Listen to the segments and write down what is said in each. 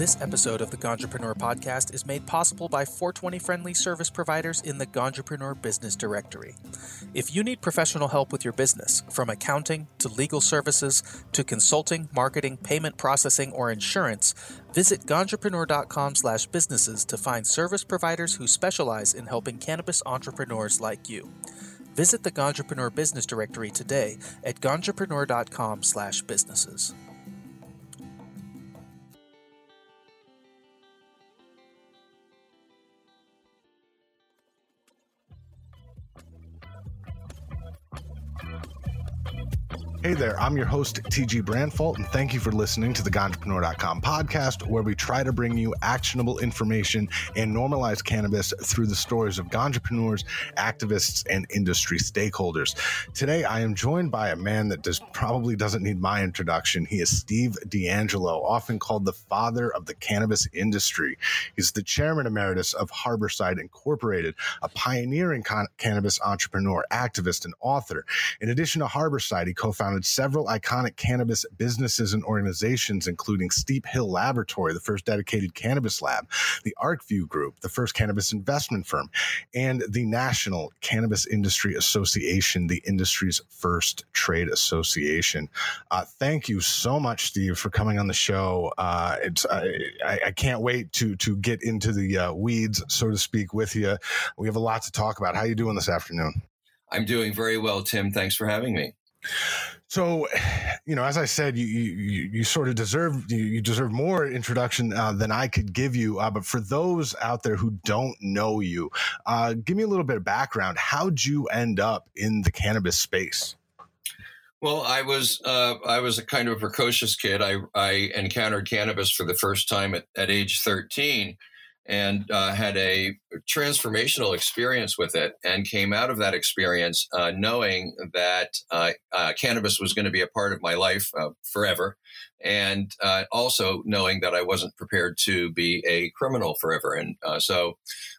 This episode of the Ganjapreneur podcast is made possible by 420 friendly service providers in the Ganjapreneur Business Directory. If you need professional help with your business, from accounting to legal services to consulting, marketing, payment processing, or insurance, visit ganjapreneur.com/businesses to find service providers who specialize in helping cannabis entrepreneurs like you. Visit the Ganjapreneur Business Directory today at ganjapreneur.com/businesses. Hey there, I'm your host, TG Branfalt, and thank you for listening to the Ganjapreneur.com podcast, where we try to bring you actionable information and normalize cannabis through the stories of entrepreneurs, activists, and industry stakeholders. Today, I am joined by a man that does probably doesn't need my introduction. He is Steve DeAngelo, often called the father of the cannabis industry. He's the chairman emeritus of Harborside Incorporated, a pioneering con- cannabis entrepreneur, activist, and author. In addition to Harborside, he co-founded founded several iconic cannabis businesses and organizations, including Steep Hill Laboratory, the first dedicated cannabis lab, the ArcView Group, the first cannabis investment firm, and the National Cannabis Industry Association, the industry's first trade association. Uh, thank you so much, Steve, for coming on the show. Uh, it's I, I, can't wait to to get into the uh, weeds, so to speak, with you. We have a lot to talk about. How are you doing this afternoon? I'm doing very well, Tim. Thanks for having me. So, you know, as I said, you you, you sort of deserve you, you deserve more introduction uh, than I could give you. Uh, but for those out there who don't know you, uh, give me a little bit of background. How'd you end up in the cannabis space? Well, I was uh, I was a kind of a precocious kid. I I encountered cannabis for the first time at, at age thirteen and uh, had a transformational experience with it and came out of that experience uh, knowing that uh, uh cannabis was going to be a part of my life uh, forever. And uh, also knowing that i wasn't prepared to be a criminal forever. And so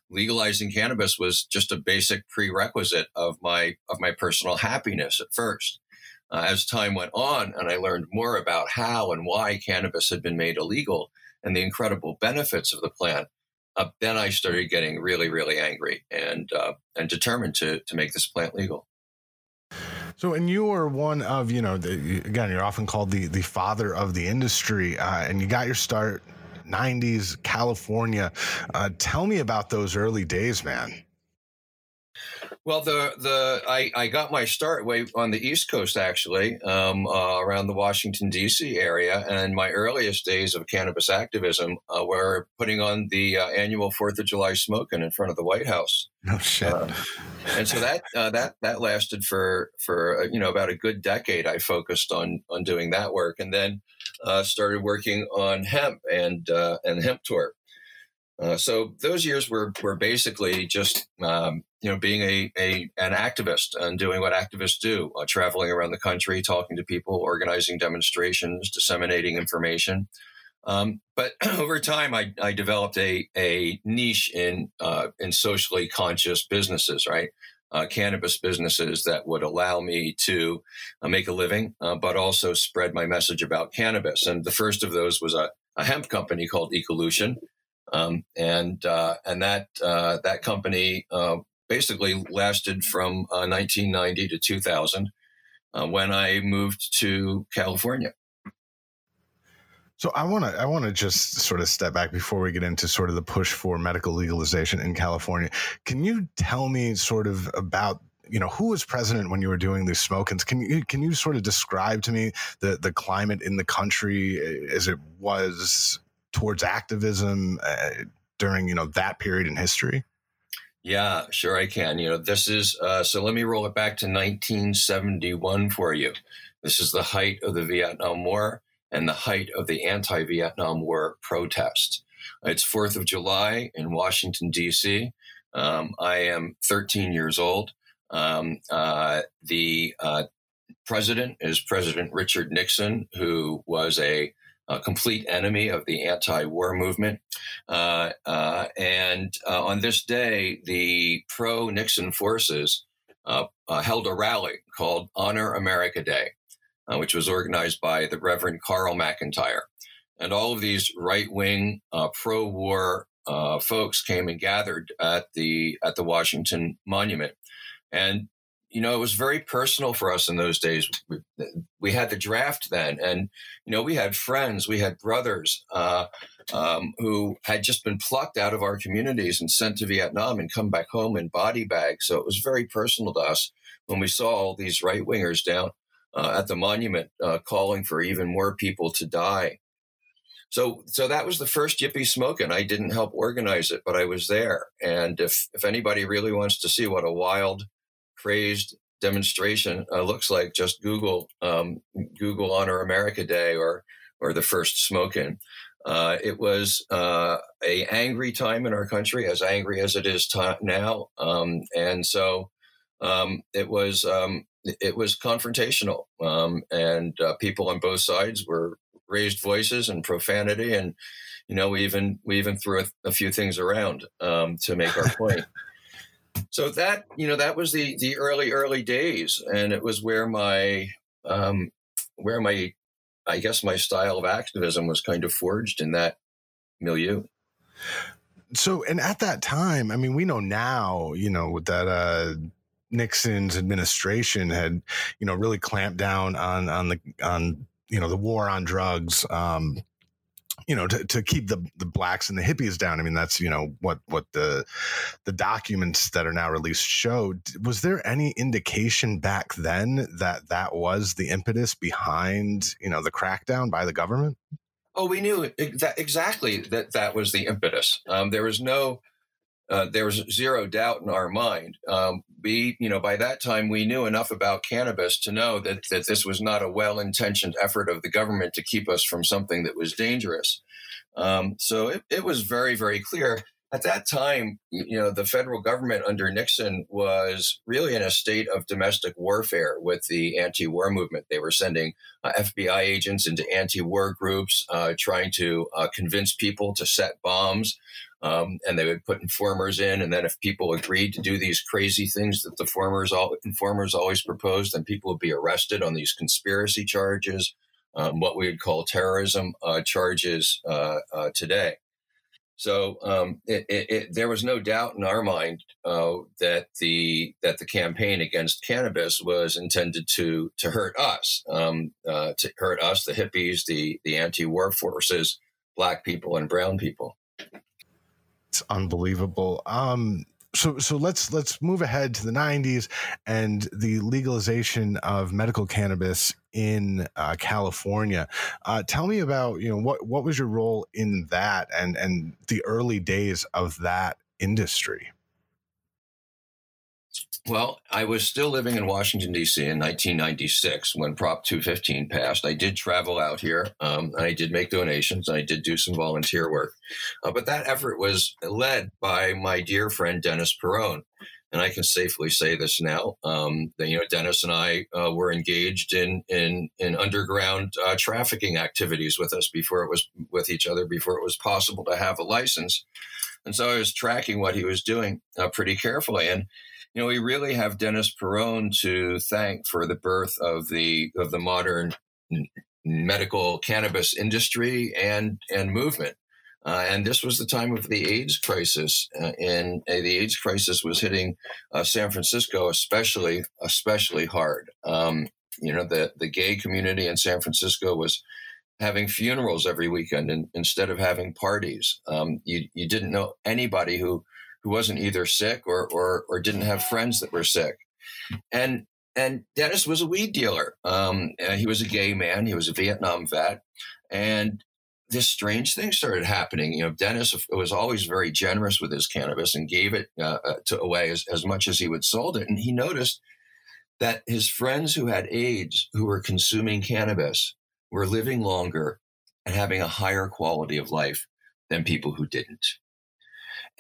legalizing cannabis was just a basic prerequisite of my of my personal happiness at first. As time went on and i learned more about how and why cannabis had been made illegal and the incredible benefits of the plant uh, then I started getting really, really angry and uh, and determined to to make this plant legal. So, and you were one of you know the, again you're often called the the father of the industry, uh, and you got your start. 90s California. Uh, tell me about those early days, man. Well, the the I, I got my start way on the East Coast actually, um, uh, around the Washington D.C. area, and my earliest days of cannabis activism uh, were putting on the uh, annual Fourth of July smoke-in in front of the White House. No shit. Uh, and so that uh, that that lasted for for uh, you know about a good decade. I focused on on doing that work, and then started working on hemp and and hemp tour. Uh, so those years were were basically just um, you know being a, a an activist and doing what activists do, uh, traveling around the country, talking to people, organizing demonstrations, disseminating information. Um, but over time, I, I, developed a a niche in uh, in socially conscious businesses, right? Uh, cannabis businesses that would allow me to uh, make a living, but also spread my message about cannabis. And the first of those was a, a hemp company called Ecolution, um, and uh, and that uh, that company uh, basically lasted from 1990 uh, to 2000 uh, when I moved to California. So I want to I want to just sort of step back before we get into sort of the push for medical legalization in California. Can you tell me sort of about you know who was president when you were doing these smoke-ins can you can you sort of describe to me the the climate in the country eh, as it was towards activism uh, during you know that period in history? Yeah, sure I can. You know, this is uh, so. Let me roll it back to 1971 for you. This is the height of the Vietnam War and the height of the anti-Vietnam War protest. It's Fourth of July in Washington D.C. Um, I am 13 years old. Um, uh, the uh, president is President Richard Nixon, who was a a complete enemy of the anti-war movement. Uh, uh, and uh, on this day, the pro-Nixon forces uh, uh, held a rally called Honor America Day, uh, which was organized by the Reverend Carl McIntire. and all of these right wing uh, pro war uh, folks came and gathered at the at the Washington Monument, and you know it was very personal for us in those days. We, we had the draft then, and you know we had friends, we had brothers uh, um, who had just been plucked out of our communities and sent to Vietnam and come back home in body bags. So it was very personal to us when we saw all these right wingers down uh, at the monument uh, calling for even more people to die. So, so that was the first Yippie Smoke-In. I didn't help organize it, but I was there. And if if anybody really wants to see what a wild, crazed demonstration uh, looks like, just Google um, Google Honor America Day or or the first smoke-in. Uh, it was uh, a angry time in our country, as angry as it is t- now, um, and so um, it was um, it was confrontational, um, and uh, people on both sides were raised voices and profanity, and you know we even we even threw a, a few things around um, to make our point. so that you know that was the the early early days, and it was where my um, where my I guess my style of activism was kind of forged in that milieu. So, and at that time, I mean, we know now, you know, with that uh, Nixon's administration had, you know, really clamped down on on the on you know the war on drugs. Um, you know, to, to keep the the blacks and the hippies down. I mean, that's you know what what the the documents that are now released showed. Was there any indication back then that that was the impetus behind you know the crackdown by the government? Oh, we knew exactly that that was the impetus. Um, there was no uh, there was zero doubt in our mind. Um, we, you know, by that time we knew enough about cannabis to know that that this was not a well-intentioned effort of the government to keep us from something that was dangerous. Um, so it, it was very, very clear at that time. You know, the federal government under Nixon was really in a state of domestic warfare with the anti-war movement. They were sending uh, FBI agents into anti-war groups, uh, trying to uh, convince people to set bombs. Um, and they would put informers in. And then if people agreed to do these crazy things that the formers all, informers always proposed, then people would be arrested on these conspiracy charges, um, what we would call terrorism uh, charges uh, uh, today. So um, it, it, it, there was no doubt in our mind uh, that the that the campaign against cannabis was intended to to hurt us, um, uh, to hurt us, the hippies, the the anti-war forces, black people, and brown people. It's unbelievable. Um, so so let's let's move ahead to the 90s and the legalization of medical cannabis in uh, California. Uh, tell me about you know what what was your role in that and and the early days of that industry. Well, I was still living in Washington, D.C. in 1996 when Prop 215 passed. I did travel out here. Um, I did make donations. I did do some volunteer work. Uh, but that effort was led by my dear friend Dennis Peron. And I can safely say this now. Um, that, you know, Dennis and I uh, were engaged in in, in underground uh, trafficking activities with us before it was with each other before it was possible to have a license. And so I was tracking what he was doing uh, pretty carefully. And you know, we really have Dennis Peron to thank for the birth of the of the modern medical cannabis industry and and movement. Uh, and this was the time of the AIDS crisis, uh, and uh, the AIDS crisis was hitting uh, San Francisco especially especially hard. Um, you know, the the gay community in San Francisco was having funerals every weekend and, instead of having parties. Um, you you didn't know anybody who who wasn't either sick or or or didn't have friends that were sick, and and Dennis was a weed dealer. Um, he was a gay man. He was a Vietnam vet, and this strange thing started happening. You know, Dennis was always very generous with his cannabis and gave it uh, uh, to, away as, as much as he would sold it. And he noticed that his friends who had AIDS, who were consuming cannabis, were living longer and having a higher quality of life than people who didn't.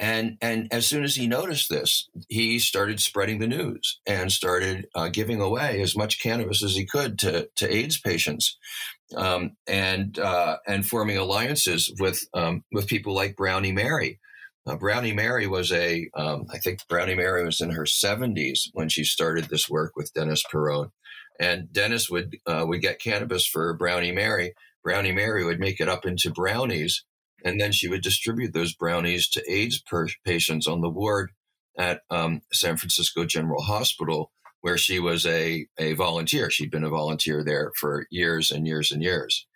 And and as soon as he noticed this, he started spreading the news and started uh, giving away as much cannabis as he could to to AIDS patients, um, and uh, and forming alliances with um, with people like Brownie Mary. Uh, Brownie Mary was a, um, I think Brownie Mary was in her 70s when she started this work with Dennis Peron. And Dennis would uh, would get cannabis for Brownie Mary. Brownie Mary would make it up into brownies, and then she would distribute those brownies to AIDS patients on the ward at um, San Francisco General Hospital, where she was a, a volunteer. She'd been a volunteer there for years and years and years.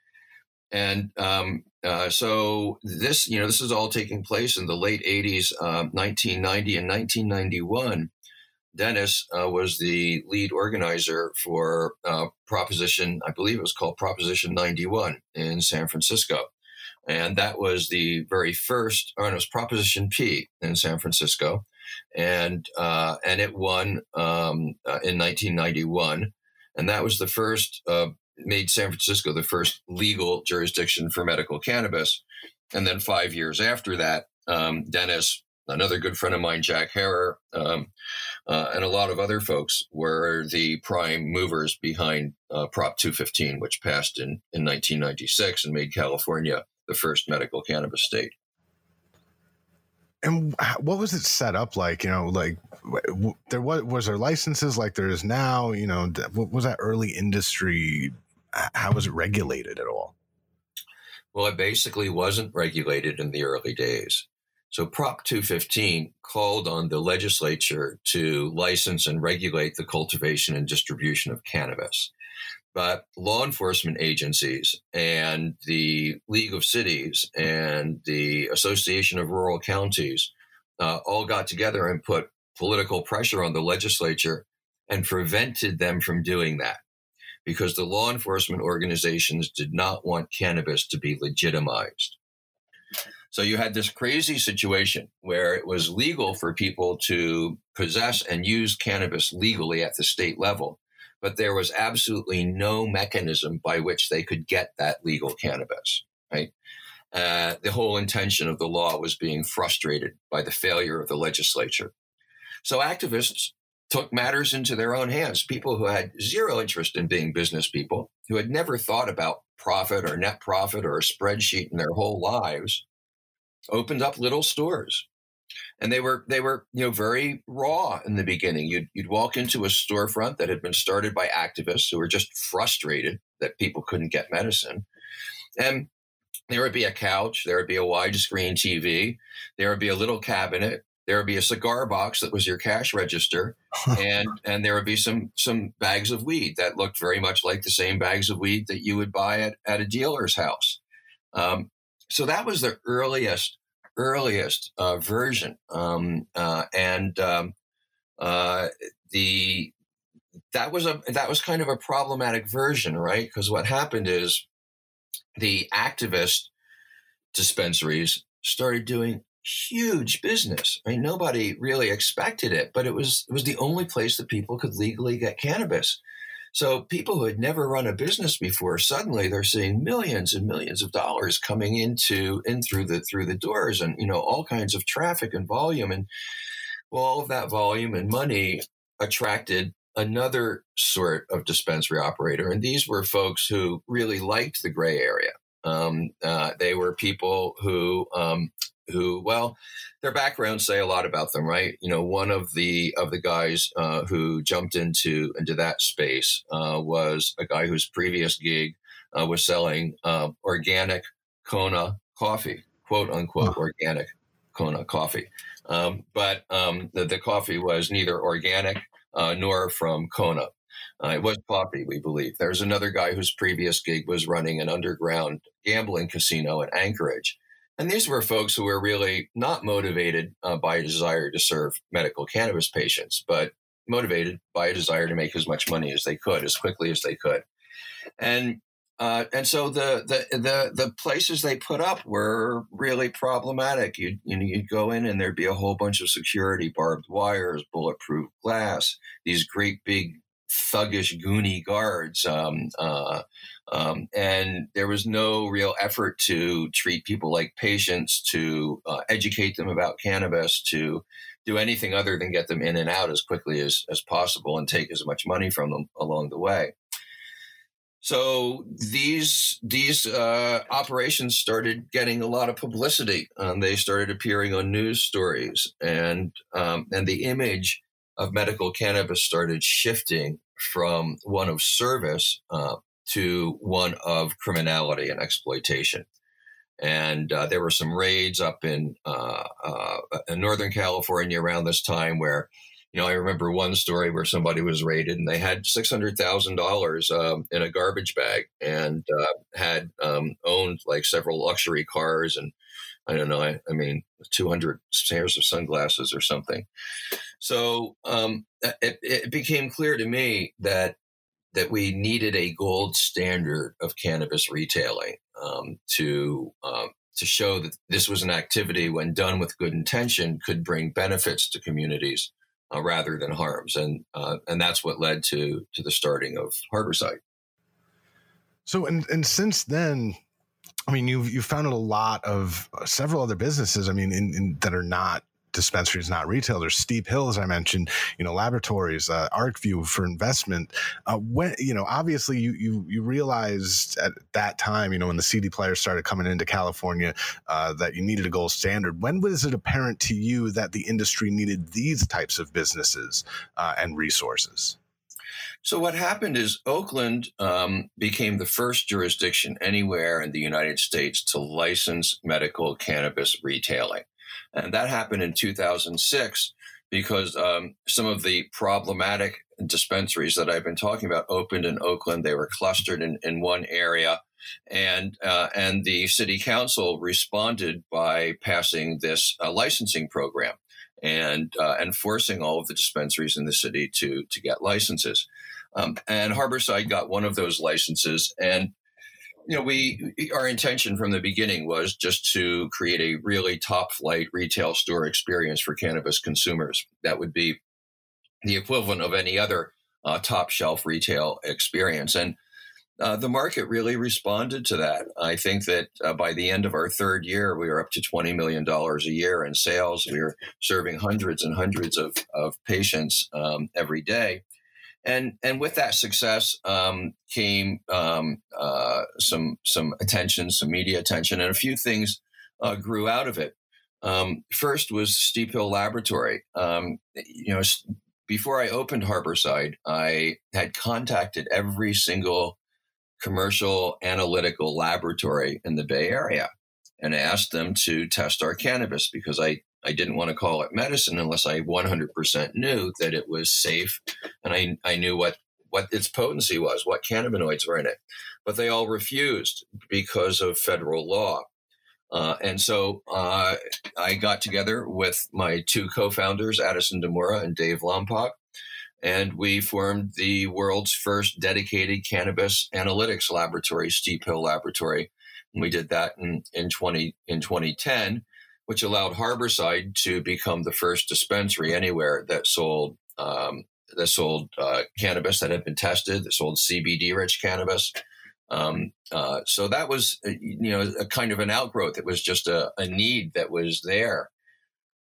And um, uh, so this, you know, this is all taking place in the late 80s, uh, 1990 and 1991. Dennis uh, was the lead organizer for uh, Proposition, I believe it was called Proposition 91 in San Francisco. And that was the very first, or it was Proposition P in San Francisco and uh, and it won um, uh, in 1991, and that was the first uh, made San Francisco the first legal jurisdiction for medical cannabis. And then five years after that, um, Dennis, another good friend of mine, Jack Herer, um, uh, and a lot of other folks were the prime movers behind uh, Prop 215, which passed in, in 1996 and made California the first medical cannabis state. And what was it set up like you know like there was was there licenses like there is now? You know what was that early industry how was it regulated at all? Well it basically wasn't regulated in the early days. So prop 215 called on the legislature to license and regulate the cultivation and distribution of cannabis but law enforcement agencies and the League of Cities and the Association of Rural Counties uh, all got together and put political pressure on the legislature and prevented them from doing that because the law enforcement organizations did not want cannabis to be legitimized. So you had this crazy situation where it was legal for people to possess and use cannabis legally at the state level but there was absolutely no mechanism by which they could get that legal cannabis, right? Uh, the whole intention of the law was being frustrated by the failure of the legislature. So activists took matters into their own hands. People who had zero interest in being business people, who had never thought about profit or net profit or a spreadsheet in their whole lives, opened up little stores and they were they were you know very raw in the beginning. You'd you'd walk into a storefront that had been started by activists who were just frustrated that people couldn't get medicine, and there would be a couch, there would be a widescreen TV, there would be a little cabinet, there would be a cigar box that was your cash register, and and there would be some some bags of weed that looked very much like the same bags of weed that you would buy at, at a dealer's house. Um, so that was the earliest earliest uh, version, um, uh, and um, uh, the that was a that was kind of a problematic version, right? Because what happened is the activist dispensaries started doing huge business. I mean, nobody really expected it, but it was it was the only place that people could legally get cannabis. So people who had never run a business before, suddenly they're seeing millions and millions of dollars coming into in through the through the doors, and you know all kinds of traffic and volume, and well, all of that volume and money attracted another sort of dispensary operator, and these were folks who really liked the gray area. Um, uh, they were people who um, who, well, their backgrounds say a lot about them, right? You know, one of the of the guys uh, who jumped into into that space uh, was a guy whose previous gig uh, was selling uh, organic Kona coffee, quote unquote, organic Kona coffee. Um, but um, the, the, coffee was neither organic uh, nor from Kona. Uh, it was coffee, we believe. There's another guy whose previous gig was running an underground gambling casino in Anchorage. And these were folks who were really not motivated uh, by a desire to serve medical cannabis patients, but motivated by a desire to make as much money as they could, as quickly as they could. And uh, and so the, the the the places they put up were really problematic. You'd you know you'd go in and there'd be a whole bunch of security, barbed wires, bulletproof glass, these great big thuggish, goony guards. Um, uh, um, and there was no real effort to treat people like patients, to uh, educate them about cannabis, to do anything other than get them in and out as quickly as, as possible and take as much money from them along the way. So these these uh, operations started getting a lot of publicity. Um, they started appearing on news stories, and um, and the image of medical cannabis started shifting from one of service uh, to one of criminality and exploitation. And uh, there were some raids up in, uh, uh, in Northern California around this time where, you know, I remember one story where somebody was raided and they had six hundred thousand um, dollars in a garbage bag and uh, had um, owned like several luxury cars and I don't know. I, I mean, 200 pairs of sunglasses or something. So um, it, it became clear to me that that we needed a gold standard of cannabis retailing um, to um, to show that this was an activity when done with good intention could bring benefits to communities uh, rather than harms, and uh, and that's what led to to the starting of Harborside. So and and since then, I mean, you've you founded a lot of uh, several other businesses. I mean, in, in, that are not dispensaries, not retail. There's Steep Hill, as I mentioned. You know, laboratories, uh, ArcView for investment. Uh, when you know, obviously, you you you realized at that time, you know, when the CD players started coming into California, uh, that you needed a gold standard. When was it apparent to you that the industry needed these types of businesses uh, and resources? So what happened is Oakland um, became the first jurisdiction anywhere in the United States to license medical cannabis retailing, and that happened in 2006 because um, some of the problematic dispensaries that I've been talking about opened in Oakland. They were clustered in, in one area, and uh, and the city council responded by passing this uh, licensing program and uh, forcing all of the dispensaries in the city to to get licenses. Um, and Harborside got one of those licenses. And, you know, we, our intention from the beginning was just to create a really top flight retail store experience for cannabis consumers. That would be the equivalent of any other uh, top shelf retail experience. And uh, the market really responded to that. I think that uh, by the end of our third year, we were up to $20 million a year in sales. We were serving hundreds and hundreds of, of patients um, every day and and with that success um, came um, uh, some some attention, some media attention, and a few things uh, grew out of it. Um, first was Steep Hill Laboratory. Um, you know, before I opened Harborside, I had contacted every single commercial analytical laboratory in the Bay Area and asked them to test our cannabis because I I didn't want to call it medicine unless I 100% knew that it was safe and I, I knew what, what its potency was, what cannabinoids were in it. But they all refused because of federal law. Uh, and so uh, I got together with my two co founders, Addison DeMoura and Dave Lampach, and we formed the world's first dedicated cannabis analytics laboratory, Steep Hill Laboratory. And we did that in, in, 20, in 2010 which allowed Harborside to become the first dispensary anywhere that sold um, that sold uh, cannabis that had been tested, that sold CBD rich cannabis. Um, uh, so that was, uh, you know, a kind of an outgrowth. It was just a, a, need that was there.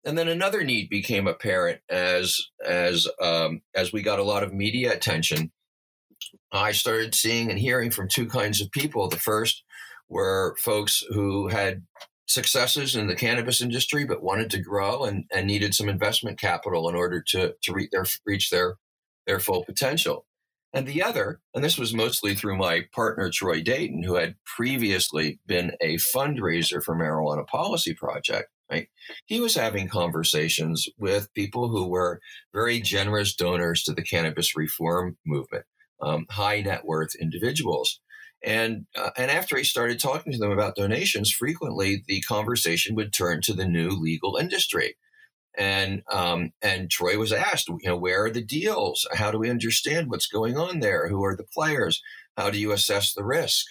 And then another need became apparent as as um, as we got a lot of media attention. I started seeing and hearing from two kinds of people. The first were folks who had successes in the cannabis industry, but wanted to grow and, and needed some investment capital in order to, to reach their, reach their, their full potential. And the other, and this was mostly through my partner, Troy Dayton, who had previously been a fundraiser for Marijuana Policy Project. Right? He was having conversations with people who were very generous donors to the cannabis reform movement, um, high net worth individuals. And uh, and after he started talking to them about donations, frequently the conversation would turn to the new legal industry. And um, and Troy was asked, you know, where are the deals? How do we understand what's going on there? Who are the players? How do you assess the risk?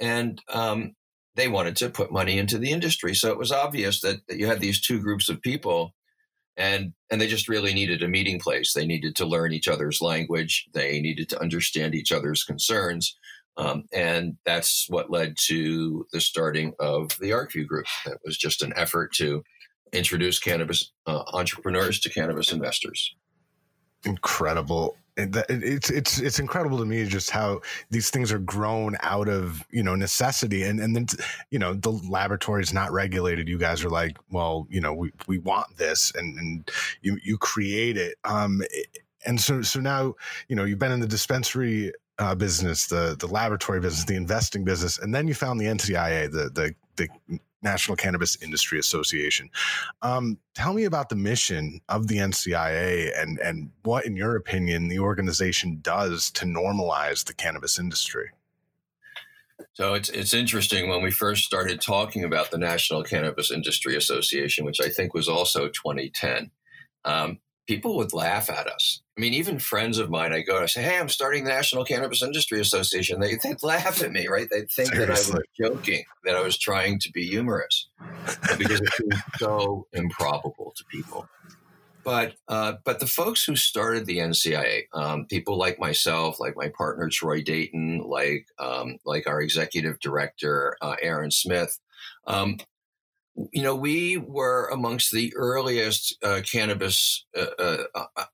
And um, they wanted to put money into the industry, so it was obvious that, that you had these two groups of people and and they just really needed a meeting place they needed to learn each other's language they needed to understand each other's concerns um, and that's what led to the starting of the ArcView Group. That was just an effort to introduce cannabis uh, entrepreneurs to cannabis investors. Incredible. It's it's it's incredible to me just how these things are grown out of you know necessity. And and then you know the laboratory is not regulated. You guys are like well you know we, we want this and and you you create it. Um and so so now you know you've been in the dispensary uh, business the the laboratory business the investing business and then you found the NCIA the the the National Cannabis Industry Association. Um, tell me about the mission of the NCIA and and what, in your opinion, the organization does to normalize the cannabis industry. So it's it's interesting when we first started talking about the National Cannabis Industry Association, which I think was also 2010. Um, people would laugh at us. I mean, even friends of mine, I go to say, Hey, I'm starting the National Cannabis Industry Association. They, they'd laugh at me, right? They'd think Seriously. that I was joking, that I was trying to be humorous because it seems so improbable to people. But, uh, but the folks who started the NCIA, um, people like myself, like my partner Troy Dayton, like um, like our executive director uh, Aaron Smith, um, you know, we were amongst the earliest uh, cannabis uh, uh, uh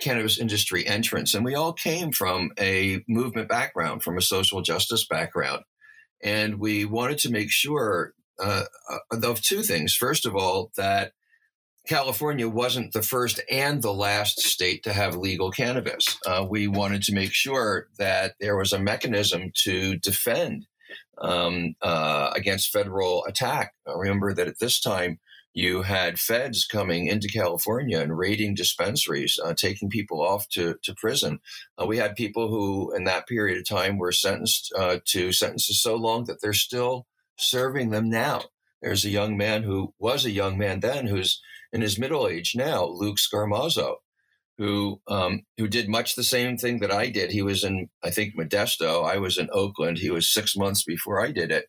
cannabis industry entrance. and we all came from a movement background, from a social justice background, and we wanted to make sure uh, uh, of two things. First of all, that California wasn't the first and the last state to have legal cannabis. we wanted to make sure that there was a mechanism to defend um, uh, against federal attack. Remember that at this time, you had feds coming into California and raiding dispensaries, uh, taking people off to, to prison. Uh, we had people who, in that period of time, were sentenced uh, to sentences so long that they're still serving them now. There's a young man who was a young man then who's in his middle age now, Luke Scarmazzo, who um, who did much the same thing that I did. He was in, I think, Modesto. I was in Oakland. He was six months before I did it,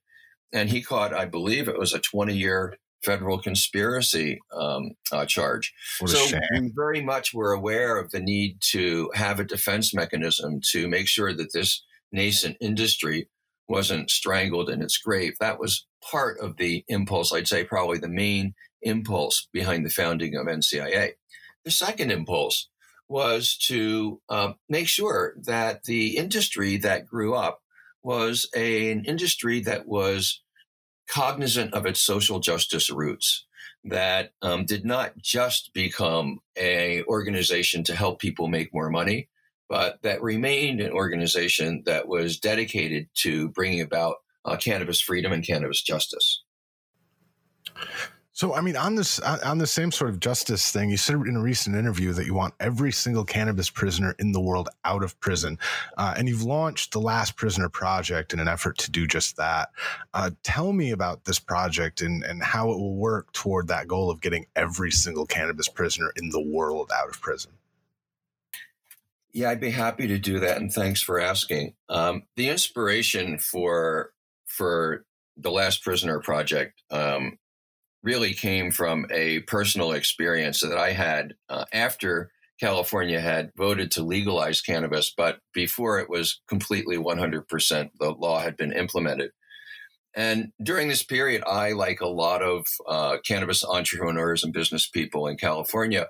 and he caught, I believe, it was a twenty-year federal conspiracy um, uh, charge. so we very much were aware of the need to have a defense mechanism to make sure that this nascent industry wasn't strangled in its grave. That was part of the impulse. I'd say probably the main impulse behind the founding of NCIA. The second impulse was to uh, make sure that the industry that grew up was a, an industry that was cognizant of its social justice roots that um, did not just become a organization to help people make more money but that remained an organization that was dedicated to bringing about uh, cannabis freedom and cannabis justice so, I mean, on this on the same sort of justice thing, you said in a recent interview that you want every single cannabis prisoner in the world out of prison, uh, and you've launched the Last Prisoner Project in an effort to do just that. Uh, tell me about this project and and how it will work toward that goal of getting every single cannabis prisoner in the world out of prison. Yeah, I'd be happy to do that, and thanks for asking. Um, the inspiration for for the Last Prisoner Project um, really came from a personal experience that I had uh, after California had voted to legalize cannabis, but before it was completely 100%, the law had been implemented. And during this period, I, like a lot of uh, cannabis entrepreneurs and business people in California,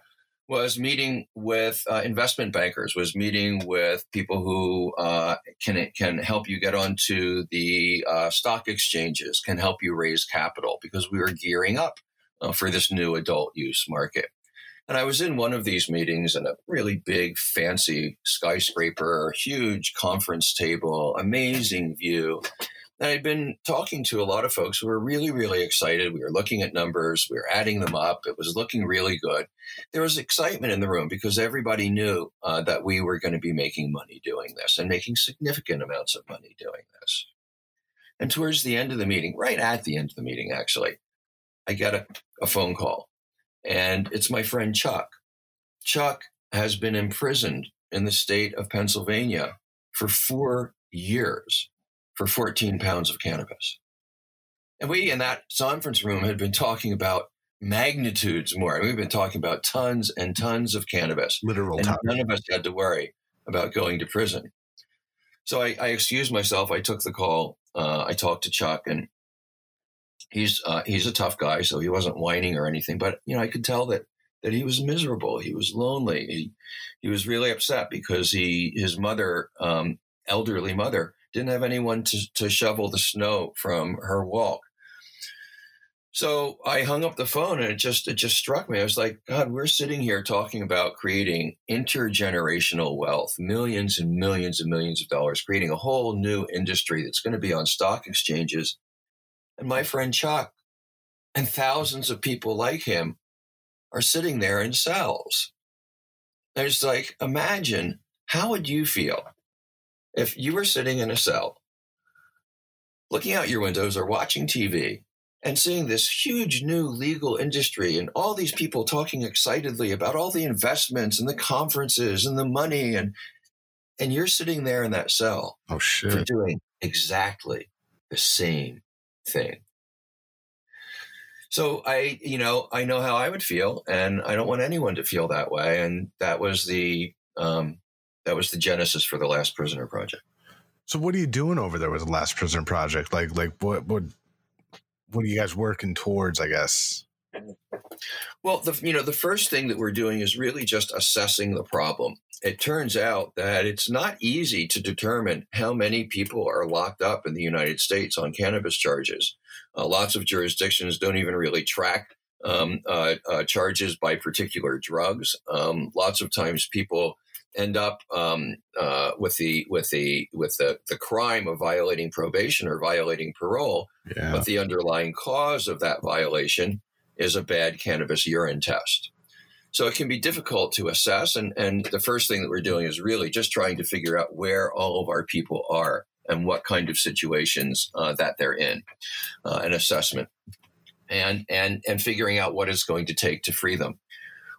was meeting with uh, investment bankers, was meeting with people who uh, can can help you get onto the uh, stock exchanges, can help you raise capital because we were gearing up uh, for this new adult use market. And I was in one of these meetings in a really big, fancy skyscraper, huge conference table, amazing view. And I'd been talking to a lot of folks who were really, really excited. We were looking at numbers, we were adding them up. It was looking really good. There was excitement in the room because everybody knew uh, that we were going to be making money doing this and making significant amounts of money doing this. And towards the end of the meeting, right at the end of the meeting, actually, I get a, a phone call and it's my friend Chuck. Chuck has been imprisoned in the state of Pennsylvania for four years for 14 pounds of cannabis. And we in that conference room had been talking about magnitudes more. We've been talking about tons and tons of cannabis. Literal and tons. None of us had to worry about going to prison. So I, I excused myself. I took the call. Uh, I talked to Chuck, and he's uh, he's a tough guy, so he wasn't whining or anything. But you know, I could tell that that he was miserable. He was lonely. He, he was really upset because he his mother, um, elderly mother, didn't have anyone to, to shovel the snow from her walk. So I hung up the phone and it just it just struck me. I was like, God, we're sitting here talking about creating intergenerational wealth, millions and millions and millions of dollars, creating a whole new industry that's going to be on stock exchanges. And my friend Chuck and thousands of people like him are sitting there in cells. And it's like, imagine how would you feel if you were sitting in a cell, looking out your windows or watching TV and seeing this huge new legal industry and all these people talking excitedly about all the investments and the conferences and the money and and you're sitting there in that cell oh shit. doing exactly the same thing. So i you know i know how i would feel and i don't want anyone to feel that way. And that was the um that was the genesis for the last prisoner project so what are you doing over there with the last prisoner project like like what what what are you guys working towards? I guess. Well, the you know the first thing that we're doing is really just assessing the problem. It turns out that it's not easy to determine how many people are locked up in the United States on cannabis charges. Uh, lots of jurisdictions don't even really track um, uh, uh, charges by particular drugs. Um, lots of times people end up um, uh, with the with the with the, the crime of violating probation or violating parole, yeah. but the underlying cause of that violation is a bad cannabis urine test. So it can be difficult to assess, and and the first thing that we're doing is really just trying to figure out where all of our people are and what kind of situations uh, that they're in, uh, an assessment, and and and figuring out what it's going to take to free them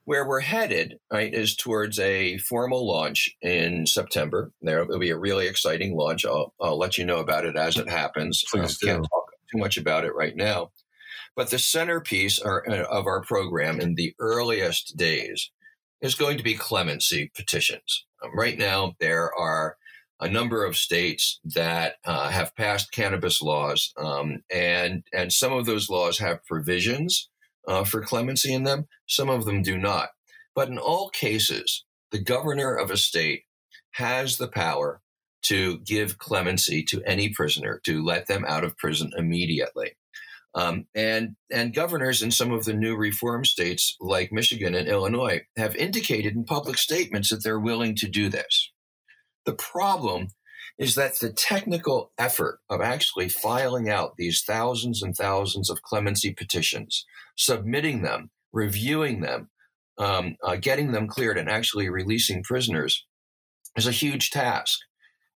where we're headed, right, is towards a formal launch in September. There will be a really exciting launch. I'll, I'll let you know about it as it happens. Um, can't talk too much about it right now. But the centerpiece are, uh, of our program in the earliest days is going to be clemency petitions. Um, right now, there are a number of states that uh, have passed cannabis laws, um, and and some of those laws have provisions uh, for clemency in them. Some of them do not. But in all cases, the governor of a state has the power to give clemency to any prisoner, to let them out of prison immediately. Um, and and governors in some of the new reform states like Michigan and Illinois have indicated in public statements that they're willing to do this. The problem is that the technical effort of actually filing out these thousands and thousands of clemency petitions, submitting them, reviewing them, um, uh, getting them cleared, and actually releasing prisoners is a huge task.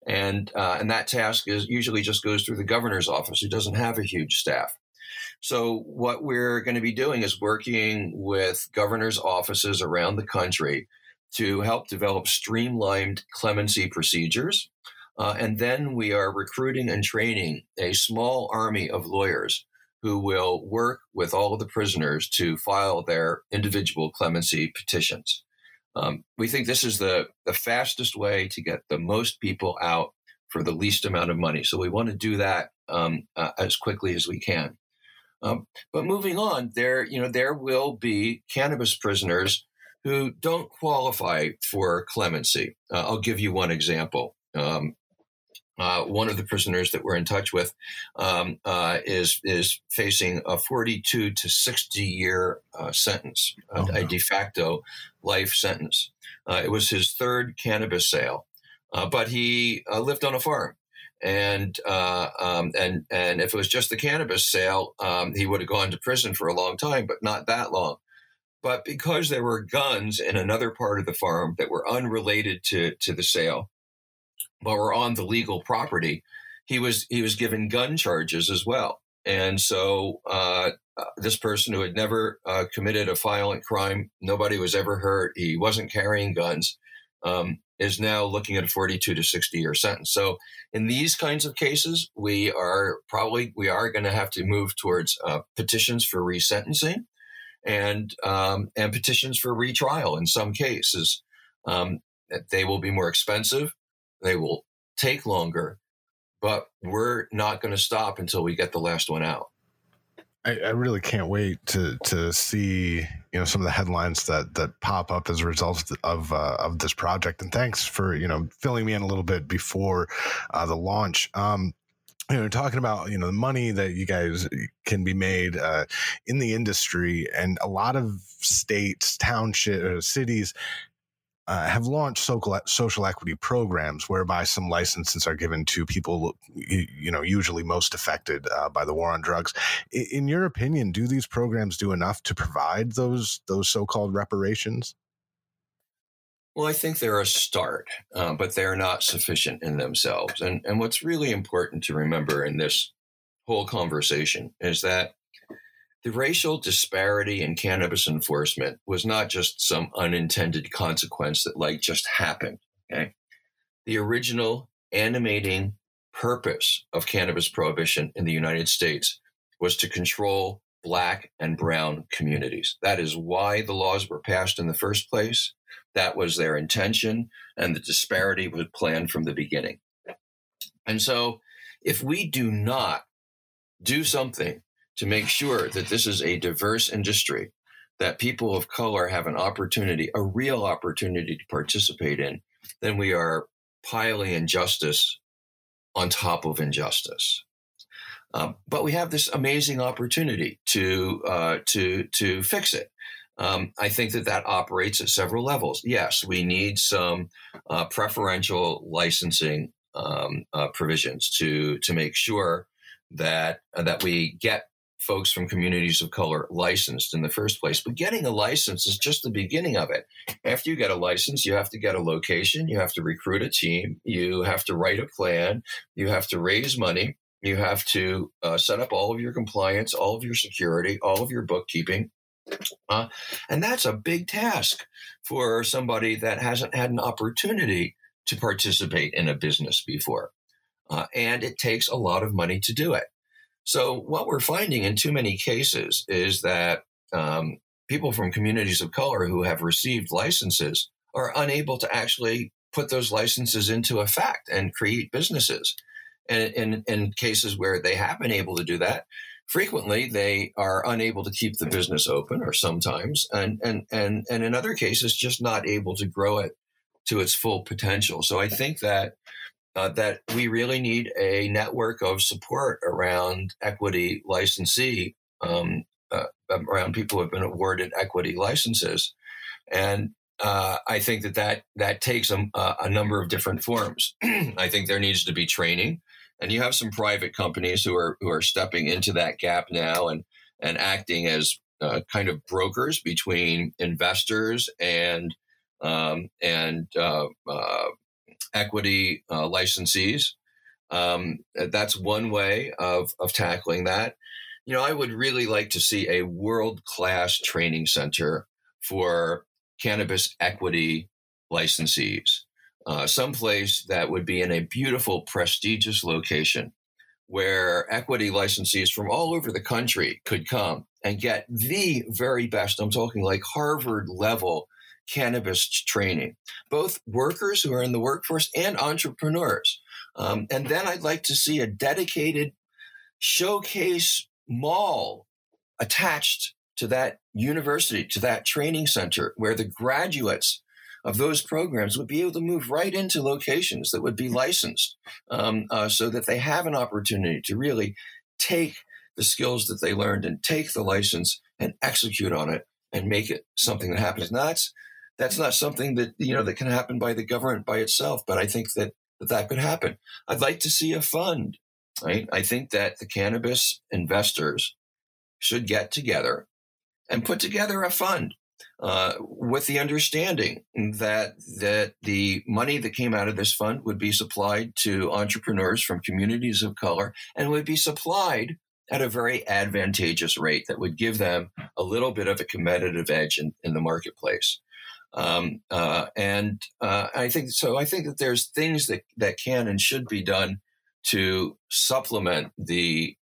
And uh, and that task is usually just goes through the governor's office, who doesn't have a huge staff. So what we're going to be doing is working with governors' offices around the country to help develop streamlined clemency procedures uh, and then we are recruiting and training a small army of lawyers who will work with all of the prisoners to file their individual clemency petitions. Um, we think this is the, the fastest way to get the most people out for the least amount of money. So we want to do that um, uh, as quickly as we can. Um, but moving on, there you know there will be cannabis prisoners who don't qualify for clemency. Uh, I'll give you one example. Um, uh, one of the prisoners that we're in touch with um, uh, is is facing a 42 to 60 year uh, sentence, oh, a, no. a, de facto life sentence. Uh, it was his third cannabis sale, uh, but he uh, lived on a farm, and um, and and if it was just the cannabis sale, um, he would have gone to prison for a long time, but not that long. But because there were guns in another part of the farm that were unrelated to to the sale, while we're on the legal property, he was he was given gun charges as well. And so uh, this person who had never uh, committed a violent crime, nobody was ever hurt, he wasn't carrying guns, um, is now looking at a 42 to 60 year sentence. So in these kinds of cases, we are probably we are going to have to move towards uh, petitions for resentencing and um, and petitions for retrial in some cases. Um, they will be more expensive. They will take longer, but we're not going to stop until we get the last one out. I, I, really can't wait to to see you know some of the headlines that that pop up as a result of uh, of this project. And thanks for you know filling me in a little bit before uh, the launch. Um, you know, talking about you know the money that you guys can be made uh, in the industry, and a lot of states, townships, cities uh, have launched social, social equity programs whereby some licenses are given to people, you know, usually most affected uh, by the war on drugs. In your opinion, do these programs do enough to provide those those so-called reparations? Well, I think they're a start, uh, but they're not sufficient in themselves. And and what's really important to remember in this whole conversation is that the racial disparity in cannabis enforcement was not just some unintended consequence that like just happened. Okay. The original animating purpose of cannabis prohibition in the United States was to control black and brown communities. That is why the laws were passed in the first place. That was their intention, and the disparity was planned from the beginning. And so, if we do not do something to make sure that this is a diverse industry, that people of color have an opportunity, a real opportunity to participate in, then we are piling injustice on top of injustice. Um, but we have this amazing opportunity to uh, to to fix it. Um, I think that that operates at several levels. Yes, we need some uh, preferential licensing um, uh, provisions to to make sure that uh, that we get folks from communities of color licensed in the first place. But getting a license is just the beginning of it. After you get a license, you have to get a location, you have to recruit a team, you have to write a plan, you have to raise money, you have to uh, set up all of your compliance, all of your security, all of your bookkeeping. Uh, and that's a big task for somebody that hasn't had an opportunity to participate in a business before. Uh, and it takes a lot of money to do it. So, what we're finding in too many cases is that um, people from communities of color who have received licenses are unable to actually put those licenses into effect and create businesses. And in, in cases where they have been able to do that, frequently they are unable to keep the business open or sometimes and and and and in other cases just not able to grow it to its full potential so i think that uh, that we really need a network of support around equity licensee, um, uh, around people who have been awarded equity licenses. And uh, I think that that, that takes a, a number of different forms. I think there needs to be training. And you have some private companies who are who are stepping into that gap now and and acting as uh, kind of brokers between investors and um, and uh, uh, equity uh, licensees. Um, that's one way of, of tackling that. You know, I would really like to see a world class training center for cannabis equity licensees, uh, someplace that would be in a beautiful, prestigious location where equity licensees from all over the country could come and get the very best. I'm talking like Harvard level cannabis training, both workers who are in the workforce and entrepreneurs. Um, and then I'd like to see a dedicated showcase mall attached to that university, to that training center, where the graduates of those programs would be able to move right into locations that would be licensed um, uh, so that they have an opportunity to really take the skills that they learned and take the license and execute on it and make it something that happens. Now, that's that's not something that you know that can happen by the government by itself. But I think that that, that could happen. I'd like to see a fund. Right? I think that the cannabis investors should get together and put together a fund uh, with the understanding that that the money that came out of this fund would be supplied to entrepreneurs from communities of color and would be supplied at a very advantageous rate that would give them a little bit of a competitive edge in, in the marketplace. Um, uh, and uh, I think so. I think that there's things that that can and should be done to supplement the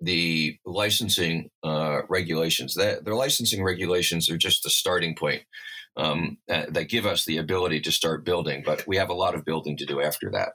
the licensing uh, regulations. That the licensing regulations are just the starting point um, that give us the ability to start building, but we have a lot of building to do after that.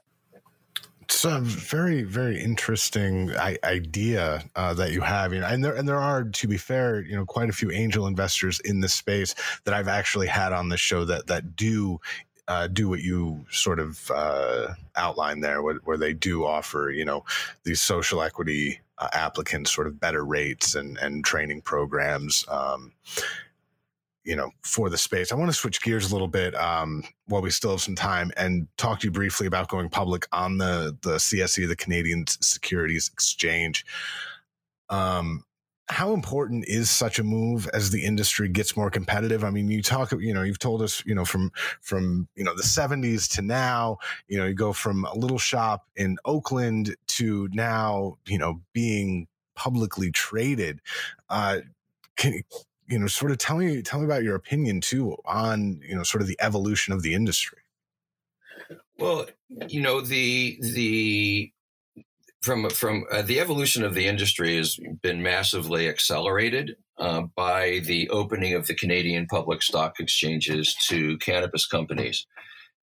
It's a very, very interesting idea uh, that you have, you know, and there and there are, to be fair, you know, quite a few angel investors in this space that I've actually had on the show that that do uh, do what you sort of uh, outline there, where, where, they do offer, you know, these social equity uh, applicants sort of better rates and and training programs. Um, you know, for the space. I want to switch gears a little bit um, while we still have some time and talk to you briefly about going public on the the CSE, the Canadian Securities Exchange. Um, how important is such a move as the industry gets more competitive? I mean, you talk, you know, you've told us, you know, from from you know the '70s to now, you know, you go from a little shop in Oakland to now, you know, being publicly traded. Uh, can you know, sort of tell me tell me about your opinion too on you know sort of the evolution of the industry. Well, you know the the from from uh, the evolution of the industry has been massively accelerated uh, by the opening of the Canadian public stock exchanges to cannabis companies.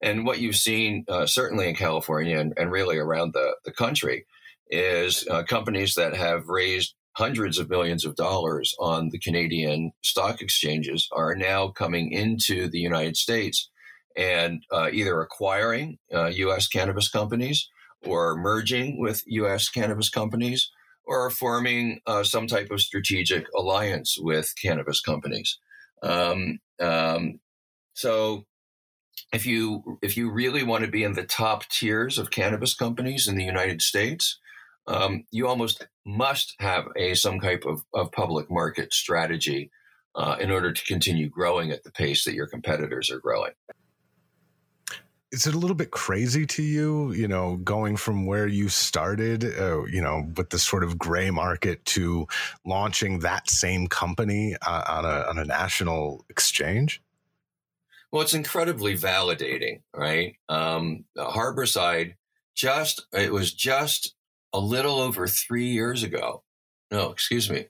And what you've seen, uh, certainly in California and, and, really around the, the country, is uh, companies that have raised hundreds of millions of dollars on the Canadian stock exchanges are now coming into the United States and uh, either acquiring uh, U.S. cannabis companies or merging with U.S. cannabis companies or forming uh, some type of strategic alliance with cannabis companies. Um, um, so, if you if you really want to be in the top tiers of cannabis companies in the United States, um, you almost must have a some type of, of public market strategy uh, in order to continue growing at the pace that your competitors are growing. Is it a little bit crazy to you, you know, going from where you started, uh, you know, with this sort of gray market to launching that same company uh, on a on a national exchange? Well, it's incredibly validating, right? Um, Harborside just it was just a little over three years ago. No, excuse me.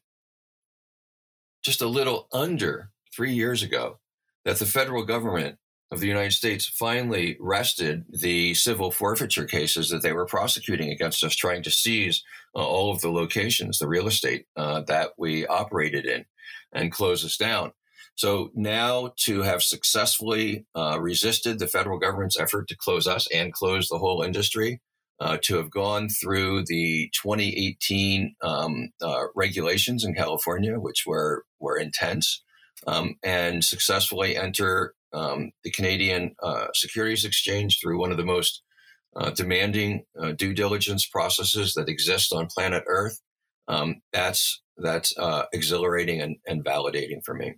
Just a little under three years ago that the federal government of the United States finally rested the civil forfeiture cases that they were prosecuting against us, trying to seize uh, all of the locations, the real estate uh, that we operated in, and close us down. So now to have successfully uh, resisted the federal government's effort to close us and close the whole industry uh, to have gone through the 2018 um, uh, regulations in California, which were were intense, um, and successfully enter um, the Canadian uh, Securities Exchange through one of the most uh, demanding uh, due diligence processes that exist on planet Earth. Um, that's that's uh, exhilarating and, and validating for me.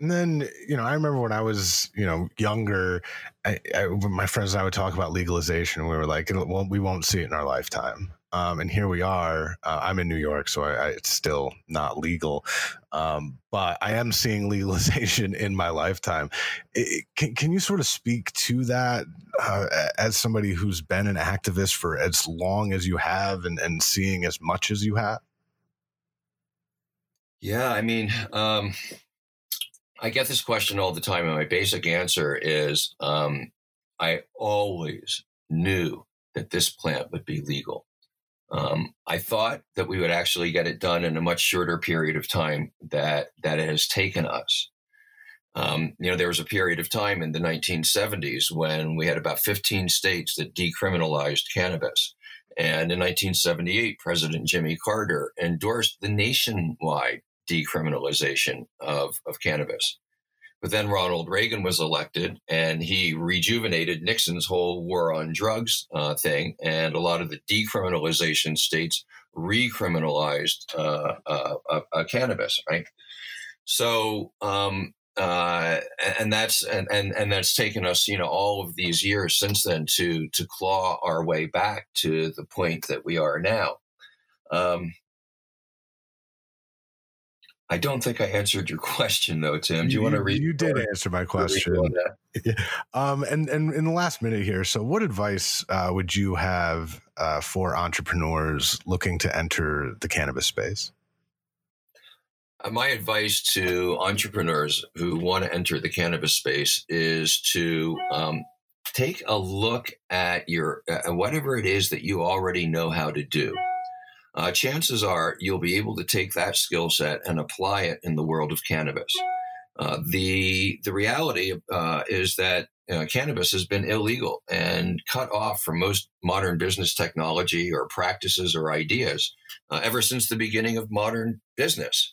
And then, you know, I remember when I was, you know, younger, I, I, my friends and I would talk about legalization. We were like, well, we won't see it in our lifetime. Um, and here we are. Uh, I'm in New York, so I, I, it's still not legal. Um, but I am seeing legalization in my lifetime. It, can, can you sort of speak to that uh, as somebody who's been an activist for as long as you have and, and seeing as much as you have? Yeah, I mean, um, I get this question all the time, and my basic answer is um, I always knew that this plant would be legal. Um, I thought that we would actually get it done in a much shorter period of time that that it has taken us. Um, you know, there was a period of time in the 1970s when we had about 15 states that decriminalized cannabis. And in 1978, President Jimmy Carter endorsed the nationwide decriminalization of, of cannabis. But then Ronald Reagan was elected and he rejuvenated Nixon's whole war on drugs uh, thing. And a lot of the decriminalization states recriminalized uh, uh, uh, uh cannabis, right? So, um, uh, and that's and, and and that's taken us, you know, all of these years since then to to claw our way back to the point that we are now. Um, I don't think I answered your question though, Tim. Do you, you want to read? You did answer my question. um, and and in the last minute here, so what advice uh, would you have uh, for entrepreneurs looking to enter the cannabis space? Uh, my advice to entrepreneurs who want to enter the cannabis space is to um, take a look at your uh, whatever it is that you already know how to do. Uh, chances are you'll be able to take that skill set and apply it in the world of cannabis. Uh, the the reality uh, is that uh, cannabis has been illegal and cut off from most modern business technology or practices or ideas uh, ever since the beginning of modern business.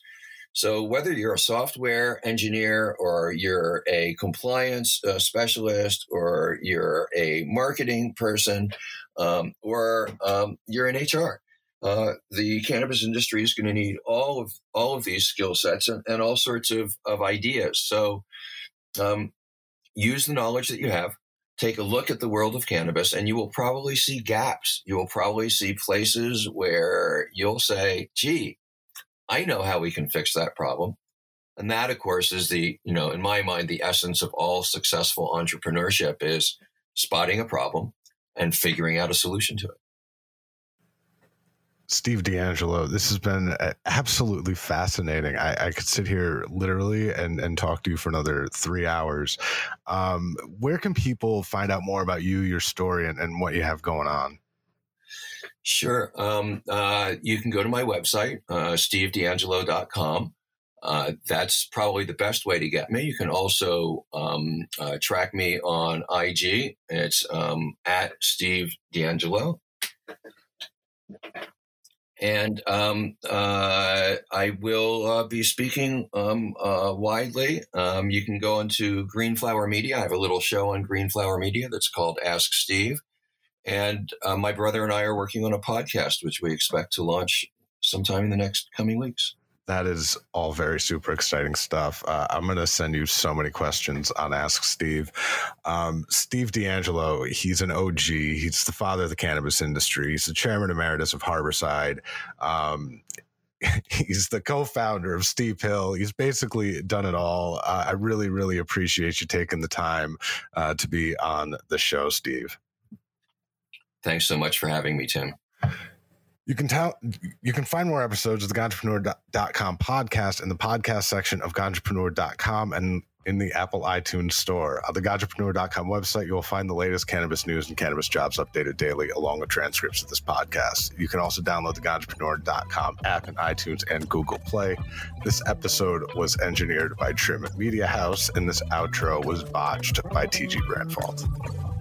So whether you're a software engineer or you're a compliance uh, specialist or you're a marketing person um, or um, you're in HR, uh, the cannabis industry is going to need all of all of these skill sets and, and all sorts of, of ideas. So um, use the knowledge that you have. Take a look at the world of cannabis, and you will probably see gaps. You will probably see places where you'll say, "Gee, I know how we can fix that problem. And that, of course, is the, you know, in my mind, the essence of all successful entrepreneurship is spotting a problem and figuring out a solution to it. Steve DeAngelo, this has been uh, absolutely fascinating. I, I, could sit here literally and, and talk to you for another three hours. Um, where can people find out more about you, your story, and, and what you have going on? Sure. Um, uh, you can go to my website, uh, stevedeangelo.com. Uh, that's probably the best way to get me. You can also um, uh, track me on IG. It's um, at Steve DeAngelo. And um, uh, I will uh, be speaking um, uh, widely. Um, you can go into Greenflower Media. I have a little show on Greenflower Media that's called Ask Steve. And uh, my brother and I are working on a podcast, which we expect to launch sometime in the next coming weeks. That is all very super exciting stuff. Uh, I'm going to send you so many questions on Ask Steve. Um, Steve DeAngelo, he's an OG. He's the father of the cannabis industry. He's the chairman emeritus of Harborside. Um, he's the co-founder of Steep Hill. He's basically done it all. Uh, I really, really appreciate you taking the time uh, to be on the show, Steve. Thanks so much for having me, Tim. You can tell you can find more episodes of the Ganjapreneur.com podcast in the podcast section of Ganjapreneur.com and in the Apple iTunes store. On the Ganjapreneur.com website, you will find the latest cannabis news and cannabis jobs updated daily, along with transcripts of this podcast. You can also download the Ganjapreneur.com app in iTunes and Google Play. This episode was engineered by Trim Media House, and this outro was botched by TG Branfalt.